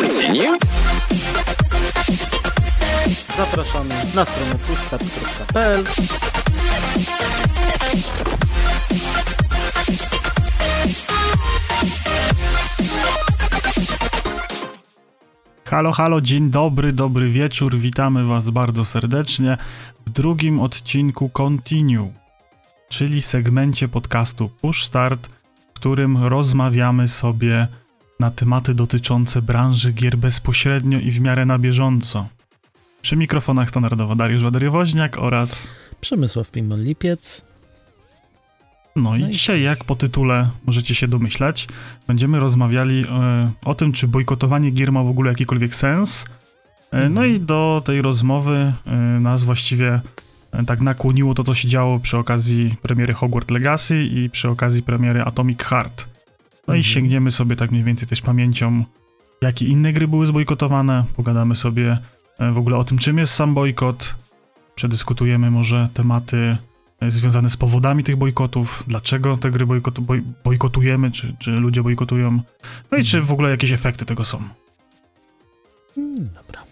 Continue. Zapraszamy na stronę pushstart.pl Halo, halo, dzień dobry, dobry wieczór. Witamy Was bardzo serdecznie w drugim odcinku Continue, czyli segmencie podcastu Push Start, w którym rozmawiamy sobie na tematy dotyczące branży gier bezpośrednio i w miarę na bieżąco. Przy mikrofonach standardowo Dariusz Wadariowoźniak oraz... Przemysław Pimon-Lipiec. No i No i dzisiaj, jak po tytule możecie się domyślać, będziemy rozmawiali e, o tym, czy bojkotowanie gier ma w ogóle jakikolwiek sens. E, no i do tej rozmowy e, nas właściwie e, tak nakłoniło to, co się działo przy okazji premiery Hogwarts Legacy i przy okazji premiery Atomic Heart. No i Mhm. sięgniemy sobie tak mniej więcej też pamięcią, jakie inne gry były zbojkotowane. Pogadamy sobie e, w ogóle o tym, czym jest sam bojkot. Przedyskutujemy może tematy e, związane z powodami tych bojkotów, dlaczego te gry bojkotu, boj, bojkotujemy, czy, czy ludzie bojkotują, no i czy w ogóle jakieś efekty tego są. Mm, Dobra.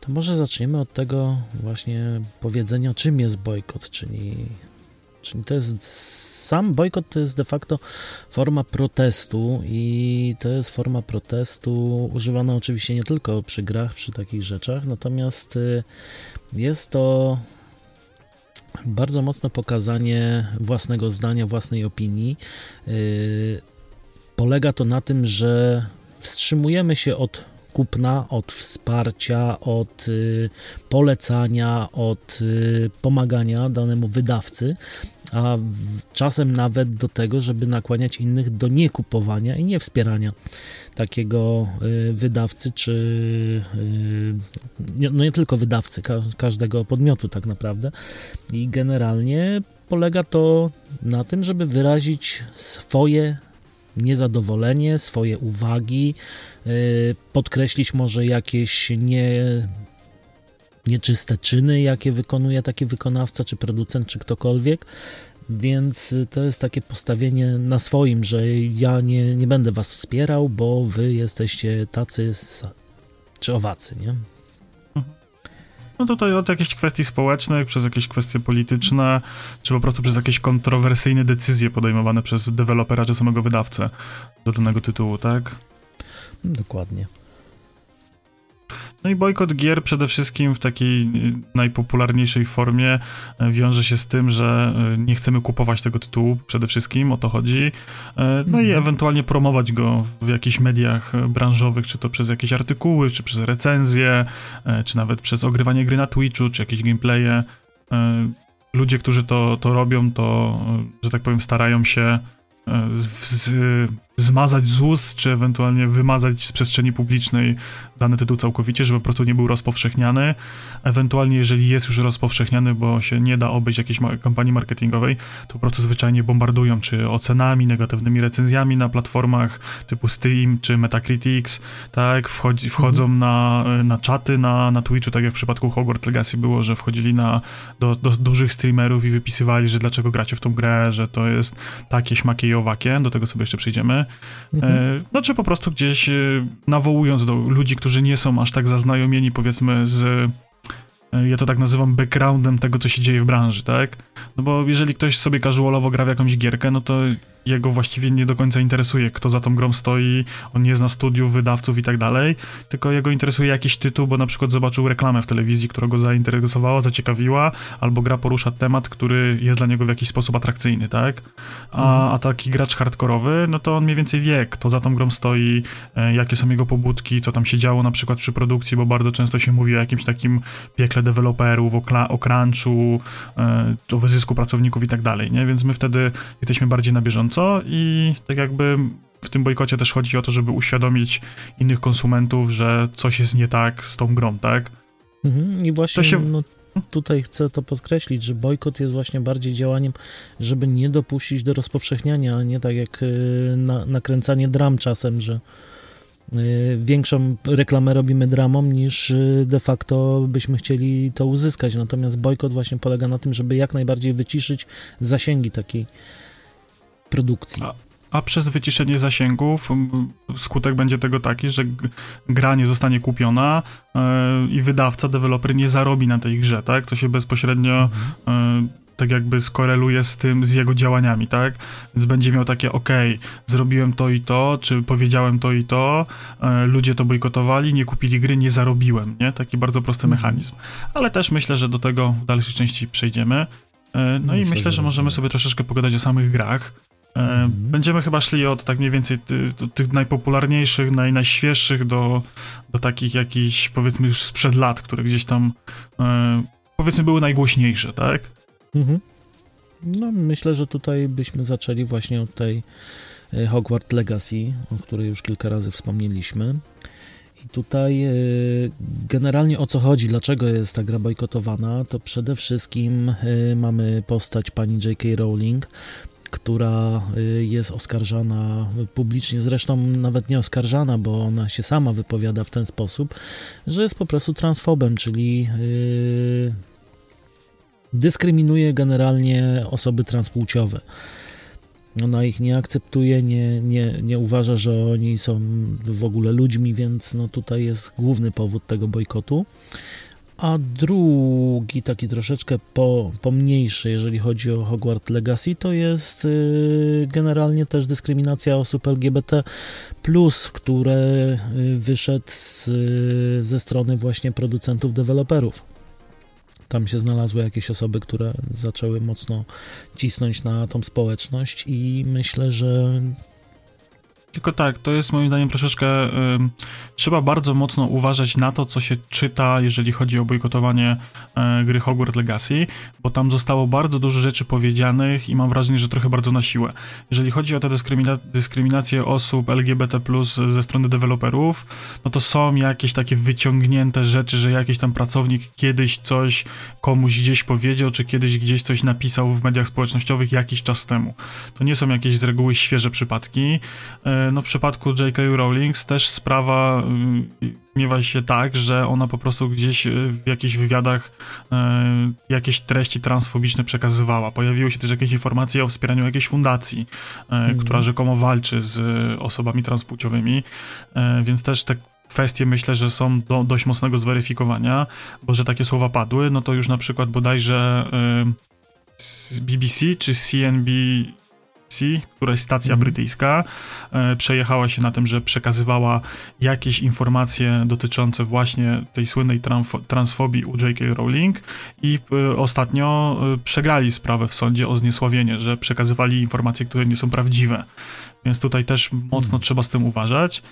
To może zaczniemy od tego właśnie powiedzenia, czym jest bojkot, czyli, czyli to jest sam bojkot to jest de facto forma protestu i to jest forma protestu używana oczywiście nie tylko przy grach, przy takich rzeczach, natomiast y, jest to bardzo mocne pokazanie własnego zdania, własnej opinii. Y, Polega to na tym, że wstrzymujemy się od kupna, od wsparcia, od y, polecania, od y, pomagania danemu wydawcy, a czasem nawet do tego, żeby nakłaniać innych do niekupowania i nie wspierania takiego y, wydawcy, czy no nie tylko wydawcy, ka każdego podmiotu tak naprawdę. I generalnie polega to na tym, żeby wyrazić swoje niezadowolenie, swoje uwagi, y, podkreślić może jakieś nie, nieczyste czyny, jakie wykonuje taki wykonawca, czy producent, czy ktokolwiek. Więc y, to jest takie postawienie na swoim, że ja nie, nie będę was wspierał, bo wy jesteście tacy czy owacy, nie? No tutaj od jakichś kwestii społecznych, przez jakieś kwestie polityczne, czy po prostu przez jakieś kontrowersyjne decyzje podejmowane przez dewelopera czy samego wydawcę do danego tytułu, tak? Dokładnie. No i bojkot gier przede wszystkim w takiej y, najpopularniejszej formie y, wiąże się z tym, że y, nie chcemy kupować tego tytułu, przede wszystkim o to chodzi. No i Mhm. ewentualnie promować go w jakichś mediach branżowych, czy to przez jakieś artykuły, czy przez recenzje, czy nawet przez ogrywanie gry na Twitchu, czy jakieś gameplaye. Ludzie, którzy to, to robią, to, że tak powiem, starają się z, z, zmazać z ust, czy ewentualnie wymazać z przestrzeni publicznej dany tytuł całkowicie, żeby po prostu nie był rozpowszechniany. Ewentualnie, jeżeli jest już rozpowszechniany, bo się nie da obejść jakiejś kampanii marketingowej, to po prostu zwyczajnie bombardują czy ocenami, negatywnymi recenzjami na platformach typu Steam czy Metacritics, tak, wchodzi, wchodzą na, na czaty na, na Twitchu, tak jak w przypadku Hogwarts Legacy było, że wchodzili na, do, do dużych streamerów i wypisywali, że dlaczego gracie w tą grę, że to jest takie, śmakie i owakie, do tego sobie jeszcze Mhm. E, No czy po prostu gdzieś e, nawołując do ludzi, którzy nie są aż tak zaznajomieni powiedzmy z, e, ja to tak nazywam backgroundem tego, co się dzieje w branży, tak? No bo jeżeli ktoś sobie casualowo gra w jakąś gierkę, no to jego właściwie nie do końca interesuje, kto za tą grą stoi, on nie zna studiów, wydawców i tak dalej, tylko jego interesuje jakiś tytuł, bo na przykład zobaczył reklamę w telewizji, która go zainteresowała, zaciekawiła, albo gra porusza temat, który jest dla niego w jakiś sposób atrakcyjny, tak? A, a taki gracz hardkorowy, no to on mniej więcej wie, kto za tą grą stoi, e, jakie są jego pobudki, co tam się działo na przykład przy produkcji, bo bardzo często się mówi o jakimś takim piekle deweloperów, o, o crunchu, e, o wyzysku pracowników i tak dalej, nie? Więc my wtedy jesteśmy bardziej na bieżąco i tak jakby w tym bojkocie też chodzi o to, żeby uświadomić innych konsumentów, że coś jest nie tak z tą grą, tak? Mhm. I właśnie się- no, tutaj chcę to podkreślić, że bojkot jest właśnie bardziej działaniem, żeby nie dopuścić do rozpowszechniania, a nie tak jak y, na, nakręcanie dram czasem, że y, większą reklamę robimy dramą niż y, de facto byśmy chcieli to uzyskać. Natomiast bojkot właśnie polega na tym, żeby jak najbardziej wyciszyć zasięgi takiej produkcji. A- a przez wyciszenie zasięgów skutek będzie tego taki, że gra nie zostanie kupiona i wydawca, deweloper nie zarobi na tej grze, tak? Co się bezpośrednio mhm tak jakby skoreluje z tym, z jego działaniami, tak? Więc będzie miał takie, ok, zrobiłem to i to, czy powiedziałem to i to, e, ludzie to bojkotowali, nie kupili gry, nie zarobiłem, nie? Taki bardzo prosty mhm. mechanizm. Ale też myślę, że do tego w dalszej części przejdziemy. E, no myślę, i myślę, że, że możemy sobie troszeczkę pogadać o samych grach. E. Będziemy chyba szli od tak mniej więcej ty, tych najpopularniejszych, naj, najświeższych do, do takich jakichś, powiedzmy już sprzed lat, które gdzieś tam, e, powiedzmy, były najgłośniejsze, tak? Mhm. No, myślę, że tutaj byśmy zaczęli właśnie od tej e, Hogwarts Legacy, o której już kilka razy wspomnieliśmy. I tutaj generalnie o co chodzi, dlaczego jest ta gra bojkotowana, to przede wszystkim mamy postać pani J.K. Rowling, która jest oskarżana publicznie, zresztą nawet nie oskarżana, bo ona się sama wypowiada w ten sposób, że jest po prostu transfobem, czyli dyskryminuje generalnie osoby transpłciowe. Ona ich nie akceptuje, nie, nie, nie uważa, że oni są w ogóle ludźmi, więc no tutaj jest główny powód tego bojkotu. A drugi, taki troszeczkę po, pomniejszy, jeżeli chodzi o Hogwarts Legacy, to jest y, generalnie też dyskryminacja osób LGBT, które y, wyszedł z, y, ze strony właśnie producentów, deweloperów. Tam się znalazły jakieś osoby, które zaczęły mocno cisnąć na tą społeczność i myślę, że tylko tak, to jest moim zdaniem troszeczkę. Y, trzeba bardzo mocno uważać na to, co się czyta, jeżeli chodzi o bojkotowanie y, gry Hogwarts Legacy, bo tam zostało bardzo dużo rzeczy powiedzianych i mam wrażenie, że trochę bardzo na siłę. Jeżeli chodzi o tę dyskrymina osób LGBT ze strony deweloperów, no to są jakieś takie wyciągnięte rzeczy, że jakiś tam pracownik kiedyś coś komuś gdzieś powiedział, czy kiedyś gdzieś coś napisał w mediach społecznościowych jakiś czas temu. To nie są jakieś z reguły świeże przypadki. Y, no w przypadku J.K. Rowling też sprawa y, miewa się tak, że ona po prostu gdzieś y, w jakichś wywiadach y, jakieś treści transfobiczne przekazywała. Pojawiły się też jakieś informacje o wspieraniu jakiejś fundacji, mm. która rzekomo walczy z osobami transpłciowymi, więc też te kwestie myślę, że są do dość mocnego zweryfikowania, bo że takie słowa padły, no to już na przykład bodajże BBC czy CNB któraś stacja mhm. brytyjska e, przejechała się na tym, że przekazywała jakieś informacje dotyczące właśnie tej słynnej transfobii u J.K. Rowling i e, ostatnio e, przegrali sprawę w sądzie o zniesławienie, że przekazywali informacje, które nie są prawdziwe. Więc tutaj też mocno mhm. trzeba z tym uważać.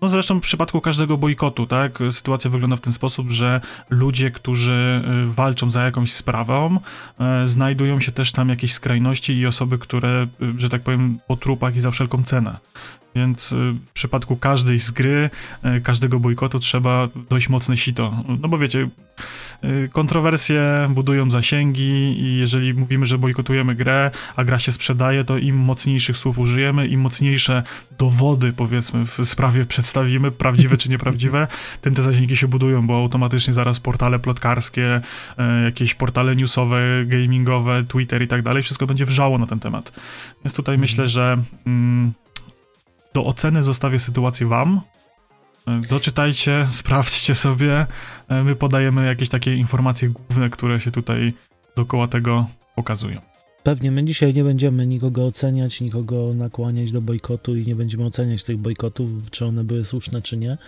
No zresztą w przypadku każdego bojkotu, tak, sytuacja wygląda w ten sposób, że ludzie, którzy y, walczą za jakąś sprawą, y, znajdują się też tam jakieś skrajności i osoby, które, y, że tak powiem, po trupach i za wszelką cenę. Więc w przypadku każdej z gry, każdego bojkotu trzeba dość mocne sito. No bo wiecie, Y, kontrowersje budują zasięgi i jeżeli mówimy, że bojkotujemy grę, a gra się sprzedaje, to im mocniejszych słów użyjemy, im mocniejsze dowody, powiedzmy, w sprawie przedstawimy, prawdziwe czy nieprawdziwe, tym te zasięgi się budują, bo automatycznie zaraz portale plotkarskie, y, jakieś portale newsowe, gamingowe, Twitter i tak dalej, wszystko będzie wrzało na ten temat. Więc tutaj mhm. myślę, że mm, do oceny zostawię sytuację wam, Doczytajcie, sprawdźcie sobie. E, my podajemy jakieś takie informacje główne, które się tutaj dookoła tego pokazują. Pewnie my dzisiaj nie będziemy nikogo oceniać, nikogo nakłaniać do bojkotu i nie będziemy oceniać tych bojkotów, czy one były słuszne, czy nie,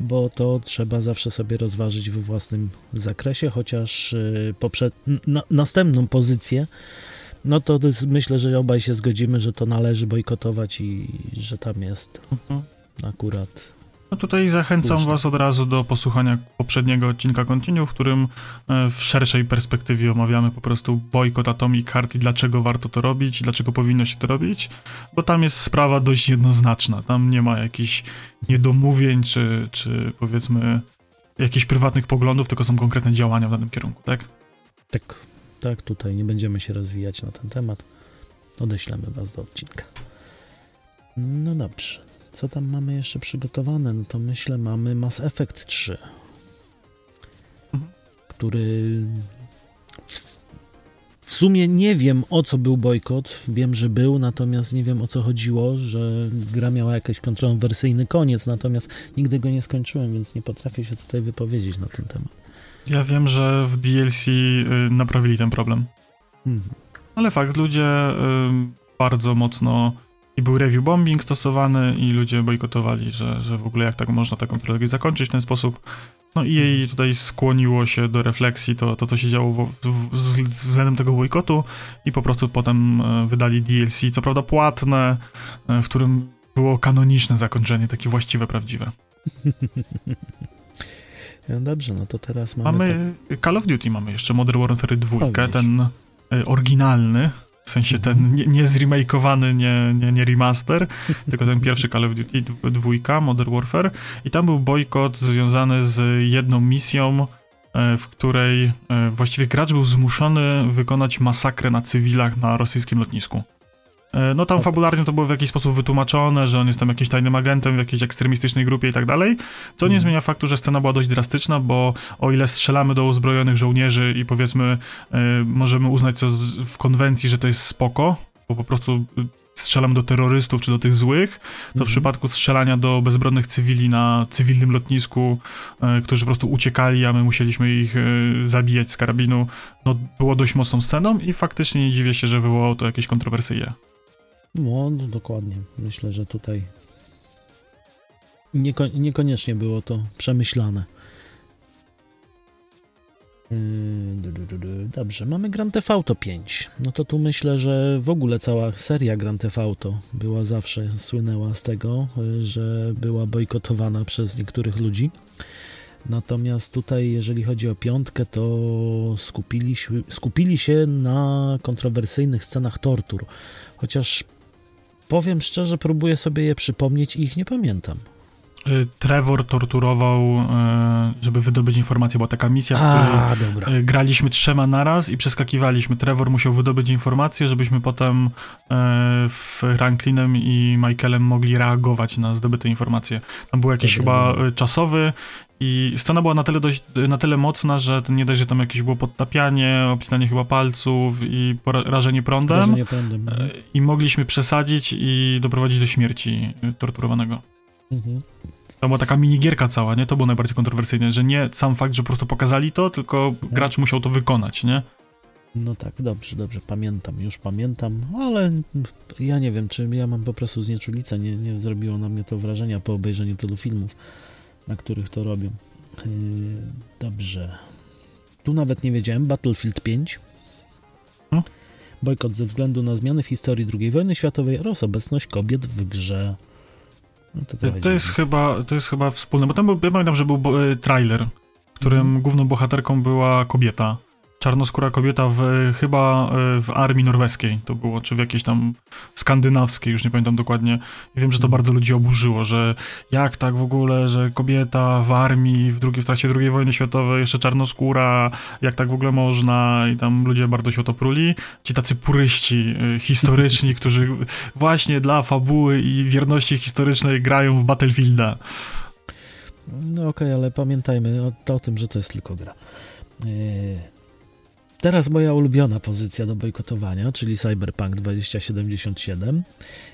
bo to trzeba zawsze sobie rozważyć we własnym zakresie, chociaż e, poprzed... Na, następną pozycję no to myślę, że obaj się zgodzimy, że to należy bojkotować i że tam jest mhm. akurat no tutaj zachęcam. Was od razu do posłuchania poprzedniego odcinka Continue, w którym e, w szerszej perspektywie omawiamy po prostu bojkot Atomic Heart i dlaczego warto to robić i dlaczego powinno się to robić, bo tam jest sprawa dość jednoznaczna. Tam nie ma jakichś niedomówień czy, czy powiedzmy jakichś prywatnych poglądów, tylko są konkretne działania w danym kierunku, tak? Tak, tak, tutaj nie będziemy się rozwijać na ten temat. Odeślemy Was do odcinka. No dobrze. Co tam mamy jeszcze przygotowane? No to myślę, mamy Mass Effect 3, mhm. który w, w sumie nie wiem o co był bojkot. Wiem, że był, natomiast nie wiem o co chodziło, że gra miała jakiś kontrowersyjny koniec, natomiast nigdy go nie skończyłem, więc nie potrafię się tutaj wypowiedzieć na ten temat. Ja wiem, że w DLC y, naprawili ten problem. Mhm. Ale fakt, ludzie y, bardzo mocno i był review bombing stosowany i ludzie bojkotowali, że, że w ogóle jak tak można taką trylogię zakończyć w ten sposób. No i jej tutaj skłoniło się do refleksji to, to co się działo w, w, z, względem tego bojkotu i po prostu potem e, wydali DLC, co prawda płatne, w którym było kanoniczne zakończenie, takie właściwe, prawdziwe. No dobrze, no to teraz mamy... Mamy tak... Call of Duty, mamy jeszcze Modern Warfare 2, ten y, oryginalny, w sensie ten nie, nie zremakeowany, nie, nie, nie remaster, tylko ten pierwszy Call of Duty dwójka, Modern Warfare. I tam był bojkot związany z jedną misją, e, w której e, właściwie gracz był zmuszony wykonać masakrę na cywilach na rosyjskim lotnisku. E, no tam fabularnie to było w jakiś sposób wytłumaczone, że on jest tam jakimś tajnym agentem w jakiejś ekstremistycznej grupie i tak dalej, co nie mhm. zmienia faktu, że scena była dość drastyczna, bo o ile strzelamy do uzbrojonych żołnierzy i powiedzmy y, możemy uznać co z, w konwencji, że to jest spoko, bo po prostu y, strzelamy do terrorystów czy do tych złych, to mhm. w przypadku strzelania do bezbronnych cywili na cywilnym lotnisku, y, którzy po prostu uciekali, a my musieliśmy ich zabijać z karabinu, no było dość mocną sceną i faktycznie nie dziwię się, że wywołało to jakieś kontrowersje. No, dokładnie. Myślę, że tutaj nieko niekoniecznie było to przemyślane. Yy, dobrze, mamy Grand Theft Auto 5. No to tu myślę, że w ogóle cała seria Grand Theft Auto była zawsze, słynęła z tego, yy, że była bojkotowana przez niektórych ludzi. Natomiast tutaj, jeżeli chodzi o piątkę, to skupili, skupili się na kontrowersyjnych scenach tortur. Chociaż Powiem szczerze, próbuję sobie je przypomnieć i ich nie pamiętam. Y, Trevor torturował, y, żeby wydobyć informację, była taka misja, w której dobra. Y, graliśmy trzema naraz i przeskakiwaliśmy. Trevor musiał wydobyć informację, żebyśmy potem w Franklinem i Michaelem mogli reagować na zdobyte informacje. Tam był jakiś chyba czasowy i scena była na tyle, dość, na tyle mocna, że nie dość, że tam jakieś było podtapianie, obcinanie chyba palców i rażenie prądem. Rażenie prądem. E, I mogliśmy przesadzić i doprowadzić do śmierci torturowanego. Mhm. To była taka minigierka cała, nie? To było najbardziej kontrowersyjne, że nie sam fakt, że po prostu pokazali to, tylko gracz musiał to wykonać, nie? No tak, dobrze, dobrze, pamiętam, już pamiętam, ale ja nie wiem, czy ja mam po prostu znieczulicę, nie, nie zrobiło na mnie to wrażenia po obejrzeniu tylu filmów na których to robią. Yy, dobrze. Tu nawet nie wiedziałem. Battlefield 5. Hmm? Bojkot ze względu na zmiany w historii II wojny światowej oraz obecność kobiet w grze. No to, to, to jest chyba, to jest chyba wspólne, bo tam był, ja pamiętam, że był e, trailer, w którym hmm. główną bohaterką była kobieta czarnoskóra kobieta w, chyba e, w armii norweskiej to było, czy w jakiejś tam skandynawskiej, już nie pamiętam dokładnie. I wiem, że to mhm. bardzo ludzi oburzyło, że jak tak w ogóle, że kobieta w armii w, drugiej, w trakcie II wojny światowej, jeszcze czarnoskóra, jak tak w ogóle można i tam ludzie bardzo się o to pruli. Ci tacy puryści e, historyczni, którzy właśnie dla fabuły i wierności historycznej grają w Battlefielda. No okej, okay, ale pamiętajmy o, o, tym, że to jest tylko gra. Yy Teraz moja ulubiona pozycja do bojkotowania, czyli Cyberpunk 2077.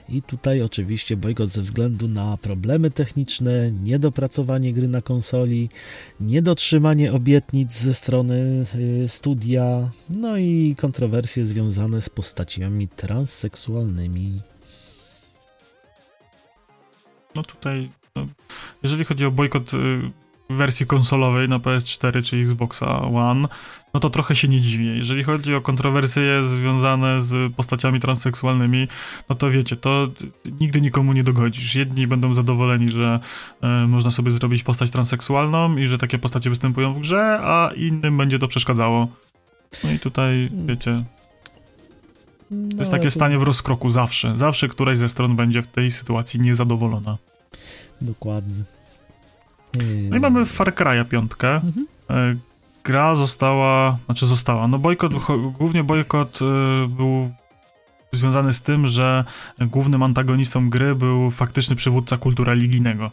I tutaj oczywiście bojkot ze względu na problemy techniczne, niedopracowanie gry na konsoli, niedotrzymanie obietnic ze strony y, studia, no i kontrowersje związane z postaciami transseksualnymi. No tutaj, no, jeżeli chodzi o bojkot y, wersji konsolowej na PS4 czy Xboxa One, no to trochę się nie dziwię. Jeżeli chodzi o kontrowersje związane z postaciami transseksualnymi, no to wiecie, to nigdy nikomu nie dogodzisz. Jedni będą zadowoleni, że y, można sobie zrobić postać transseksualną i że takie postacie występują w grze, a innym będzie to przeszkadzało. No i tutaj, wiecie, to jest no, takie stanie w rozkroku zawsze. Zawsze któraś ze stron będzie w tej sytuacji niezadowolona. Dokładnie. No i mamy Far Cry'a piątkę. Mhm. E, gra została, znaczy została, no bojkot, głównie bojkot y, był związany z tym, że głównym antagonistą gry był faktyczny przywódca kultu religijnego.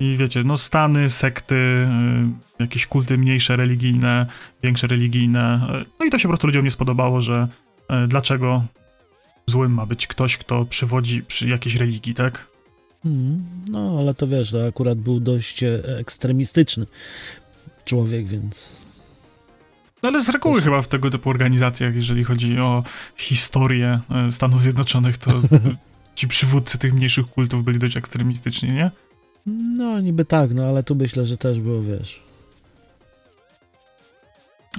I wiecie, no stany, sekty, y, jakieś kulty mniejsze religijne, większe religijne. No i to się po prostu ludziom nie spodobało, że dlaczego złym ma być ktoś, kto przywodzi przy jakiejś religii, tak? Mhm. No, ale to wiesz, to akurat był dość e, ekstremistyczny człowiek, więc No ale z reguły Też- chyba w tego typu organizacjach, jeżeli chodzi o historię y, Stanów Zjednoczonych, to ci przywódcy tych mniejszych kultów byli dość ekstremistyczni, nie? no niby tak, no ale tu myślę, że też było, wiesz.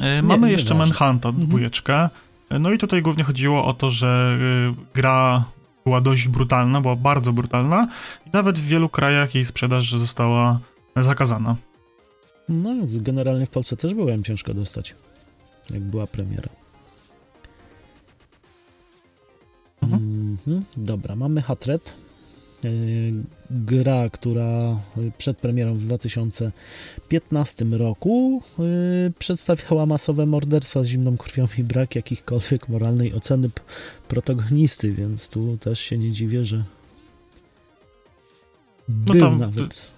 E, Mamy nie jeszcze. Manhunta, Mhm. dwójeczkę. E, No i tutaj głównie chodziło o to, że gra była dość brutalna, była bardzo brutalna i nawet w wielu krajach jej sprzedaż została zakazana. No, generalnie w Polsce też byłem ciężko dostać, jak była premiera. Mhm. Mhm. Dobra, mamy Hatred. Yy, Gra, która y, przed premierą w 2015 roku yy, przedstawiała masowe morderstwa z zimną krwią i brak jakichkolwiek moralnej oceny protagonisty, więc tu też się nie dziwię, że był No tam- nawet.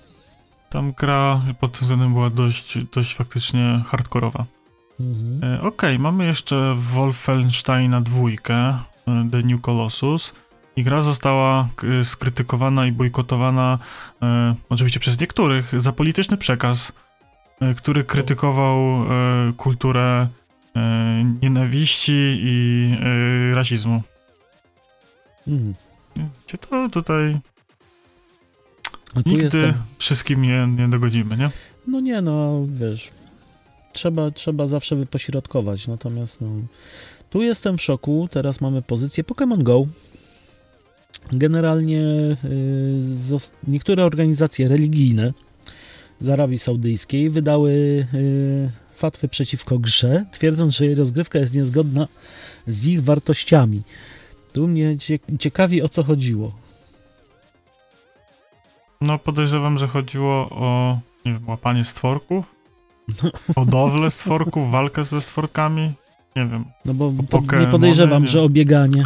Tam gra pod tym względem była dość, dość faktycznie hardkorowa. Mhm. E, Okej, mamy jeszcze Wolfensteina dwójkę, e, The New Colossus. I gra została k- skrytykowana i bojkotowana e, oczywiście przez niektórych za polityczny przekaz, e, który krytykował e, kulturę nienawiści i rasizmu. Mhm. Wiecie, to tutaj nigdy jestem. wszystkim nie, nie dogodzimy, nie? No nie, no wiesz, trzeba, trzeba zawsze wypośrodkować, natomiast no, tu jestem w szoku, teraz mamy pozycję Pokémon Go. Generalnie y, niektóre organizacje religijne z Arabii Saudyjskiej wydały y, fatwy przeciwko grze, twierdząc, że jej rozgrywka jest niezgodna z ich wartościami. Tu mnie cie- ciekawi o co chodziło. No podejrzewam, że chodziło o nie wiem, łapanie stworków, hodowlę stworków, walkę ze stworkami. Nie wiem. No bo nie podejrzewam, nie. że o bieganie.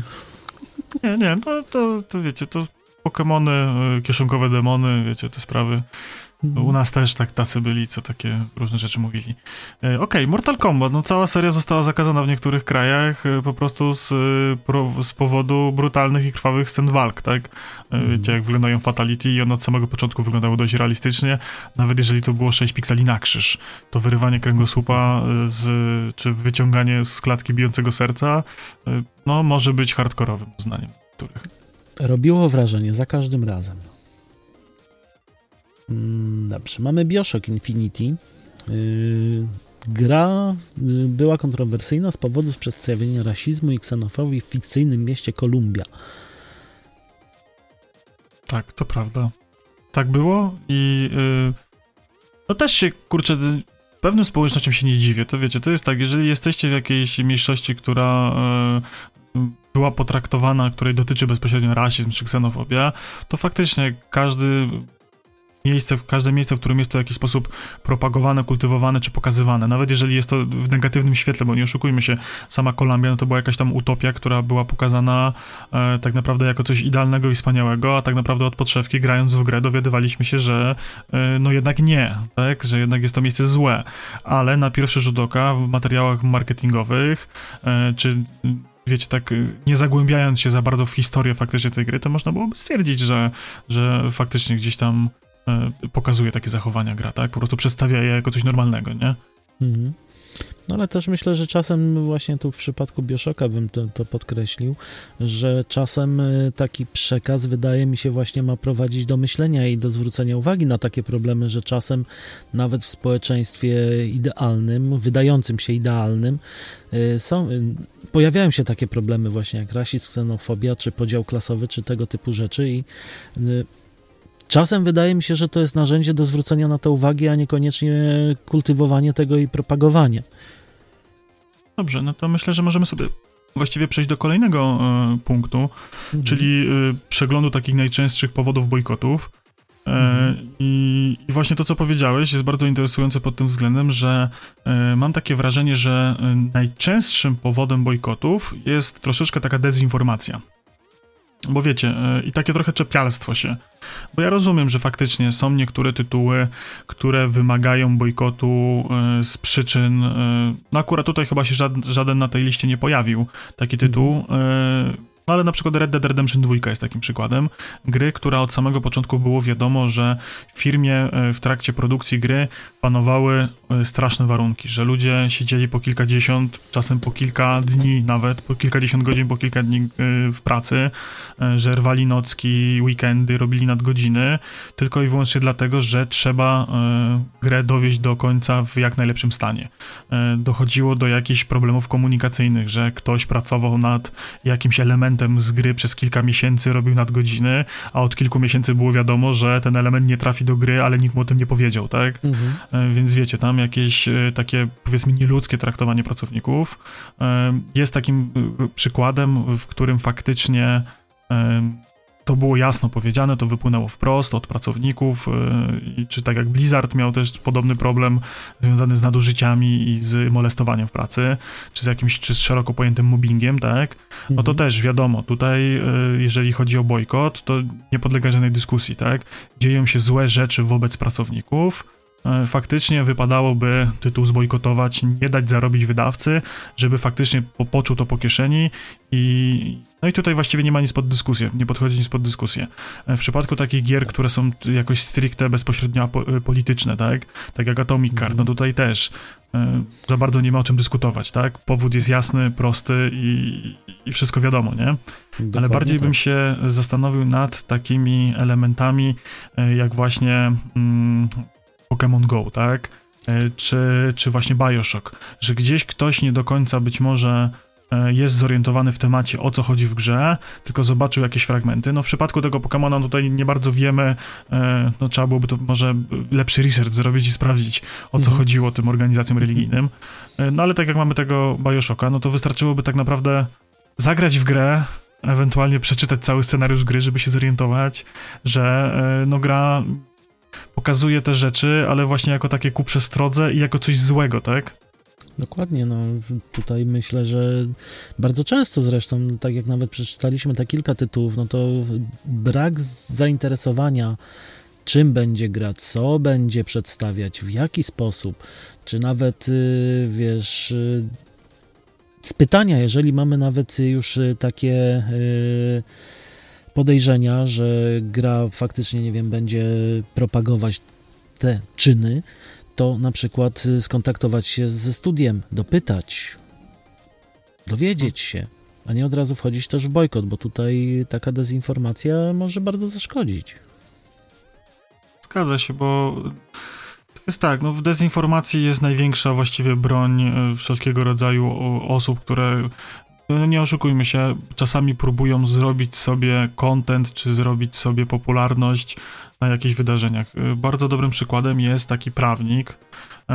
Nie, nie, to, to, to wiecie, to Pokemony, y, kieszonkowe demony, wiecie, te sprawy. U nas też tak tacy byli, co takie różne rzeczy mówili. E, Okej, Mortal Kombat, no cała seria została zakazana w niektórych krajach e, po prostu z, e, z powodu brutalnych i krwawych scen walk, tak? Mhm. Wiecie, jak wyglądają Fatality i one od samego początku wyglądały dość realistycznie, nawet jeżeli to było 6 pikseli na krzyż, to wyrywanie kręgosłupa z, czy wyciąganie z klatki bijącego serca, no może być hardkorowym uznaniem niektórych. Robiło wrażenie za każdym razem. Mm, Dobrze, mamy Bioshock Infinity. Yy, gra yy, była kontrowersyjna z powodu przedstawienia rasizmu i ksenofobii w fikcyjnym mieście Kolumbia. Tak, to prawda. Tak było i yy, no też się, kurczę, y, pewnym społecznościom się nie dziwię. To wiecie, to jest tak, jeżeli jesteście w jakiejś mniejszości, która była potraktowana, której dotyczy bezpośrednio rasizm czy ksenofobia, to faktycznie każdy miejsce, każde miejsce, w którym jest to w jakiś sposób propagowane, kultywowane czy pokazywane, nawet jeżeli jest to w negatywnym świetle, bo nie oszukujmy się, sama Kolumbia no to była jakaś tam utopia, która była pokazana e, tak naprawdę jako coś idealnego i wspaniałego, a tak naprawdę od podszewki grając w grę dowiadywaliśmy się, że e, no jednak nie, tak, że jednak jest to miejsce złe, ale na pierwszy rzut oka w materiałach marketingowych, e, czy wiecie, tak nie zagłębiając się za bardzo w historię faktycznie tej gry, to można byłoby stwierdzić, że, że faktycznie gdzieś tam pokazuje takie zachowania gra, tak? Po prostu przedstawia je jako coś normalnego, nie? Mhm. No ale też myślę, że czasem właśnie tu w przypadku Bioshocka bym to, to podkreślił, że czasem y, taki przekaz wydaje mi się właśnie ma prowadzić do myślenia i do zwrócenia uwagi na takie problemy, że czasem nawet w społeczeństwie idealnym, wydającym się idealnym, y, są, pojawiają się takie problemy właśnie jak rasizm, ksenofobia, czy podział klasowy, czy tego typu rzeczy i Czasem wydaje mi się, że to jest narzędzie do zwrócenia na to uwagi, a niekoniecznie kultywowanie tego i propagowanie. Dobrze, no to myślę, że możemy sobie właściwie przejść do kolejnego e, punktu, Mhm. czyli y, przeglądu takich najczęstszych powodów bojkotów. E, Mhm. i, I właśnie to, co powiedziałeś, jest bardzo interesujące pod tym względem, że mam takie wrażenie, że najczęstszym powodem bojkotów jest troszeczkę taka dezinformacja. Bo wiecie, e, i takie trochę czepialstwo się. Bo ja rozumiem, że faktycznie są niektóre tytuły, które wymagają bojkotu e, z przyczyn. E, no akurat tutaj chyba się żaden, żaden na tej liście nie pojawił, taki tytuł. No ale na przykład Red Dead Redemption 2 jest takim przykładem gry, która od samego początku było wiadomo, że w firmie w trakcie produkcji gry panowały straszne warunki, że ludzie siedzieli po kilkadziesiąt, czasem po kilka dni nawet, po kilkadziesiąt godzin, po kilka dni w pracy, E, że rwali nocki, weekendy, robili nadgodziny, tylko i wyłącznie dlatego, że trzeba e, grę dowieść do końca w jak najlepszym stanie. E, dochodziło do jakichś problemów komunikacyjnych, że ktoś pracował nad jakimś elementem z gry przez kilka miesięcy, robił nadgodziny, a od kilku miesięcy było wiadomo, że ten element nie trafi do gry, ale nikt mu o tym nie powiedział, tak? Mhm. Więc wiecie, tam jakieś takie powiedzmy nieludzkie traktowanie pracowników jest takim przykładem, w którym faktycznie to było jasno powiedziane, to wypłynęło wprost od pracowników, e, czy tak jak Blizzard miał też podobny problem związany z nadużyciami i z molestowaniem w pracy, czy z jakimś, czy z szeroko pojętym mobbingiem, tak? No to mhm. też wiadomo, tutaj e, jeżeli chodzi o bojkot, to nie podlega żadnej dyskusji, tak? Dzieją się złe rzeczy wobec pracowników, e, faktycznie wypadałoby tytuł zbojkotować, nie dać zarobić wydawcy, żeby faktycznie poczuł to po kieszeni i no i tutaj właściwie nie ma nic pod dyskusję, nie podchodzi nic pod dyskusję. E, w przypadku takich gier, które są jakoś stricte bezpośrednio e, polityczne, tak? Tak jak Atomic Card, no mhm. tutaj też e, za bardzo nie ma o czym dyskutować, tak? Powód jest jasny, prosty i, i wszystko wiadomo, nie? Dokładnie Ale bardziej tak. bym się zastanowił nad takimi elementami, jak właśnie mm, Pokémon Go, tak? Czy, czy właśnie Bioshock, że gdzieś ktoś nie do końca być może E, jest zorientowany w temacie, o co chodzi w grze, tylko zobaczył jakieś fragmenty. No w przypadku tego Pokémona tutaj nie bardzo wiemy, e, no trzeba byłoby to może lepszy research zrobić i sprawdzić, o co mhm. chodziło tym organizacjom religijnym. E, no ale tak jak mamy tego Bioshocka, no to wystarczyłoby tak naprawdę zagrać w grę, ewentualnie przeczytać cały scenariusz gry, żeby się zorientować, że no gra pokazuje te rzeczy, ale właśnie jako takie ku przestrodze i jako coś złego, tak? Dokładnie, no tutaj myślę, że bardzo często zresztą, tak jak nawet przeczytaliśmy te kilka tytułów, no to brak zainteresowania czym będzie gra, co będzie przedstawiać, w jaki sposób, czy nawet, y, wiesz, y, z pytania, jeżeli mamy nawet już y, takie podejrzenia, że gra faktycznie, nie wiem, będzie propagować te czyny, to na przykład y, skontaktować się ze studiem, dopytać, dowiedzieć się, a nie od razu wchodzić też w bojkot, bo tutaj taka dezinformacja może bardzo zaszkodzić. Zgadza się, bo to jest tak, no w dezinformacji jest największa właściwie broń y, wszelkiego rodzaju osób, które no nie oszukujmy się, czasami próbują zrobić sobie content, czy zrobić sobie popularność na jakichś wydarzeniach. Y, bardzo dobrym przykładem jest taki prawnik, y,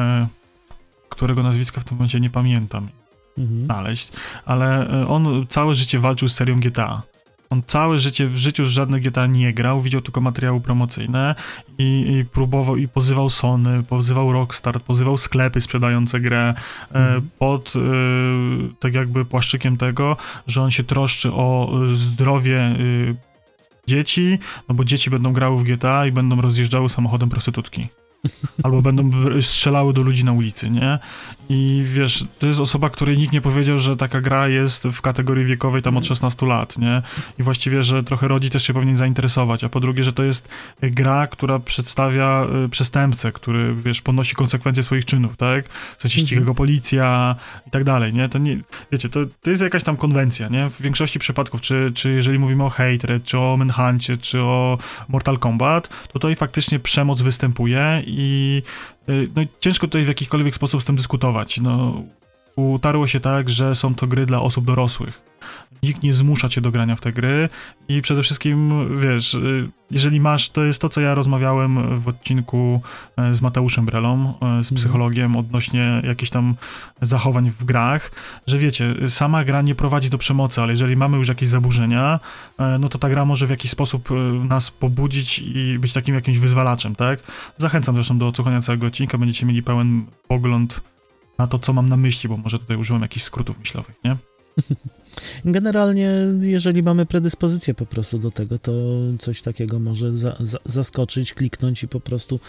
którego nazwiska w tym momencie nie pamiętam mhm. znaleźć, ale y, on całe życie walczył z serią GTA. On całe życie w życiu żadne GTA nie grał, widział tylko materiały promocyjne i, i próbował i pozywał Sony, pozywał Rockstar, pozywał sklepy sprzedające grę mhm. pod tak jakby płaszczykiem tego, że on się troszczy o zdrowie dzieci, no bo dzieci będą grały w GTA i będą rozjeżdżały samochodem prostytutki. Albo będą strzelały do ludzi na ulicy, nie? I wiesz, to jest osoba, której nikt nie powiedział, że taka gra jest w kategorii wiekowej tam od 16 lat, nie? I właściwie, że trochę rodzic też się powinien zainteresować. A po drugie, że to jest gra, która przedstawia y, przestępcę, który, wiesz, ponosi konsekwencje swoich czynów, tak? Co ci ściga go policja i tak dalej, nie? To nie, wiecie, to, to jest jakaś tam konwencja, nie? W większości przypadków, czy, czy jeżeli mówimy o Hatred, czy o Manhuncie, czy o Mortal Kombat, to tutaj faktycznie przemoc występuje i no, ciężko tutaj w jakikolwiek sposób z tym dyskutować. No, utarło się tak, że są to gry dla osób dorosłych. Nikt nie zmusza cię do grania w te gry i przede wszystkim, wiesz, y, jeżeli masz, to jest to, co ja rozmawiałem w odcinku e, z Mateuszem Brelą, e, z mhm. psychologiem odnośnie jakichś tam zachowań w grach, że wiecie, sama gra nie prowadzi do przemocy, ale jeżeli mamy już jakieś zaburzenia, e, no to ta gra może w jakiś sposób nas pobudzić i być takim jakimś wyzwalaczem, tak? Zachęcam zresztą do odsłuchania całego odcinka, będziecie mieli pełen pogląd na to, co mam na myśli, bo może tutaj użyłem jakichś skrótów myślowych, nie? Generalnie, jeżeli mamy predyspozycję po prostu do tego, to coś takiego może za, za, zaskoczyć, kliknąć i po prostu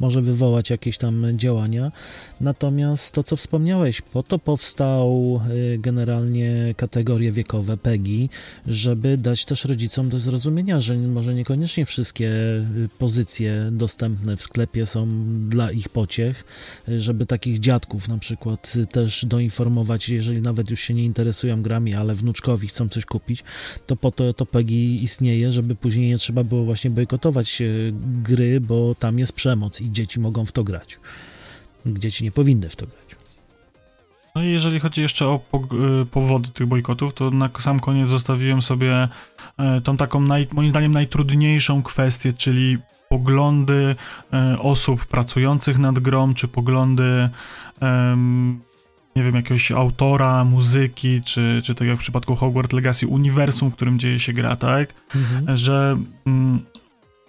może wywołać jakieś tam działania. Natomiast to, co wspomniałeś, po to powstał y, generalnie kategorie wiekowe PEGI, żeby dać też rodzicom do zrozumienia, że może niekoniecznie wszystkie y, pozycje dostępne w sklepie są dla ich pociech, y, żeby takich dziadków na przykład też doinformować, jeżeli nawet już się nie interesują grami, ale wnuczkowi chcą coś kupić, to po to to PEGI istnieje, żeby później nie trzeba było właśnie bojkotować gry, bo tam jest przemoc i dzieci mogą w to grać. Dzieci nie powinny w to grać. No i jeżeli chodzi jeszcze o y, powody tych bojkotów, to na sam koniec zostawiłem sobie e, tą taką, naj, moim zdaniem, najtrudniejszą kwestię, czyli poglądy e, osób pracujących nad grą, czy poglądy nie wiem, jakiegoś autora, muzyki, czy, czy tak jak w przypadku Hogwarts Legacy, uniwersum, w którym dzieje się gra, tak? Mhm. Że mm,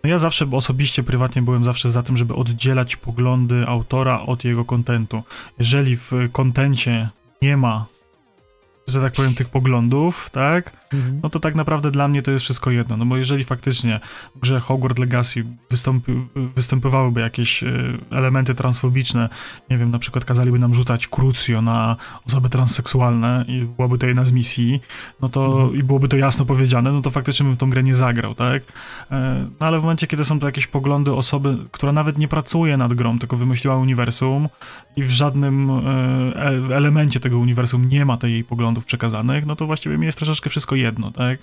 no ja zawsze osobiście, prywatnie byłem zawsze za tym, żeby oddzielać poglądy autora od jego kontentu. Jeżeli w kontencie nie ma że tak powiem, tych poglądów, tak? Mhm. No to tak naprawdę dla mnie to jest wszystko jedno. No bo jeżeli faktycznie w grze Hogwarts Legacy wystąpi, występowałyby jakieś e, elementy transfobiczne, nie wiem, na przykład kazaliby nam rzucać krucjo na osoby transseksualne i byłaby to jedna z misji, no to mhm. i byłoby to jasno powiedziane, no to faktycznie bym tą grę nie zagrał, tak? E, no ale w momencie, kiedy są to jakieś poglądy osoby, która nawet nie pracuje nad grą, tylko wymyśliła uniwersum i w żadnym e, elemencie tego uniwersum nie ma tej jej poglądów przekazanych, no to właściwie mi jest troszeczkę wszystko jedno, tak?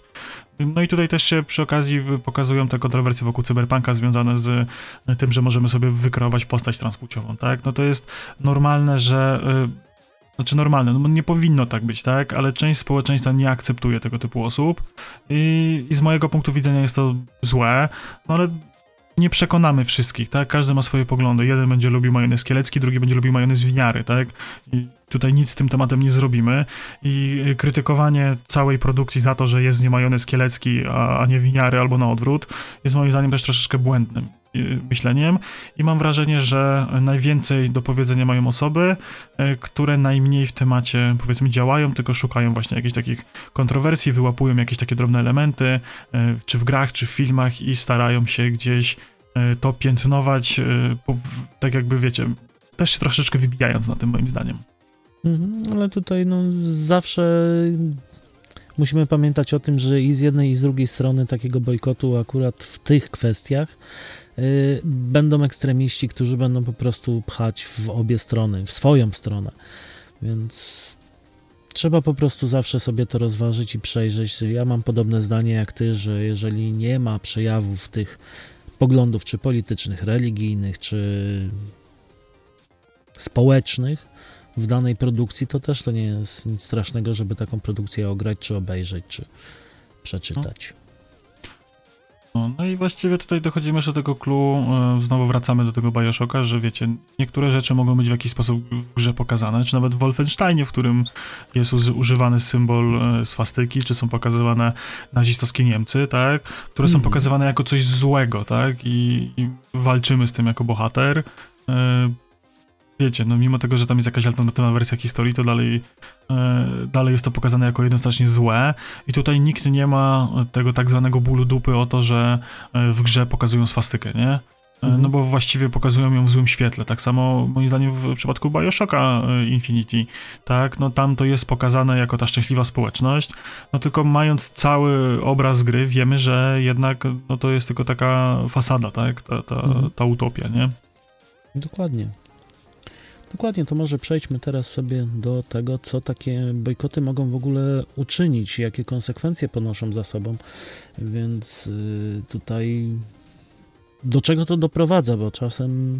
No i tutaj też się przy okazji pokazują te kontrowersje wokół cyberpunka związane z tym, że możemy sobie wykreować postać transpłciową, tak? No to jest normalne, że y, znaczy normalne, no nie powinno tak być, tak? Ale część społeczeństwa nie akceptuje tego typu osób i, i z mojego punktu widzenia jest to złe, no ale nie przekonamy wszystkich, tak? Każdy ma swoje poglądy. Jeden będzie lubił majonez kielecki, drugi będzie lubił majonez winiary, tak? I tutaj nic z tym tematem nie zrobimy. I krytykowanie całej produkcji za to, że jest w niej majonez kielecki, a, a nie winiary albo na odwrót, jest moim zdaniem też troszeczkę błędnym myśleniem i mam wrażenie, że najwięcej do powiedzenia mają osoby, y, które najmniej w temacie powiedzmy działają, tylko szukają właśnie jakichś takich kontrowersji, wyłapują jakieś takie drobne elementy, y, czy w grach, czy w filmach i starają się gdzieś to piętnować, tak jakby wiecie, też się troszeczkę wybijając na tym moim zdaniem. Mhm, ale tutaj no, zawsze musimy pamiętać o tym, że i z jednej i z drugiej strony takiego bojkotu akurat w tych kwestiach y, będą ekstremiści, którzy będą po prostu pchać w obie strony, w swoją stronę. Więc trzeba po prostu zawsze sobie to rozważyć i przejrzeć. Ja mam podobne zdanie jak ty, że jeżeli nie ma przejawów tych poglądów, czy politycznych, religijnych, czy społecznych, w danej produkcji, to też to nie jest nic strasznego, żeby taką produkcję ograć, czy obejrzeć, czy przeczytać. No, no i właściwie tutaj dochodzimy jeszcze do tego clue, e, znowu wracamy do tego Bioshocka, że wiecie, niektóre rzeczy mogą być w jakiś sposób w grze pokazane, czy nawet w Wolfensteinie, w którym jest używany symbol e, swastyki, czy są pokazywane nazistowskie Niemcy, tak, które są mhm. pokazywane jako coś złego, tak, i, i walczymy z tym jako bohater. Wiecie, no mimo tego, że tam jest jakaś alternatywna wersja historii, to dalej, e, dalej jest to pokazane jako jednoznacznie złe i tutaj nikt nie ma tego tak zwanego bólu dupy o to, że e, w grze pokazują swastykę, nie? E, mhm. No bo właściwie pokazują ją w złym świetle. Tak samo moim zdaniem w przypadku Bioshocka e, Infinity, tak, no tam to jest pokazane jako ta szczęśliwa społeczność, no tylko mając cały obraz gry wiemy, że jednak no to jest tylko taka fasada, tak, ta, ta, mhm. ta utopia, nie? Dokładnie. Dokładnie, to może przejdźmy teraz sobie do tego, co takie bojkoty mogą w ogóle uczynić, jakie konsekwencje ponoszą za sobą. Więc y, tutaj do czego to doprowadza, bo czasem.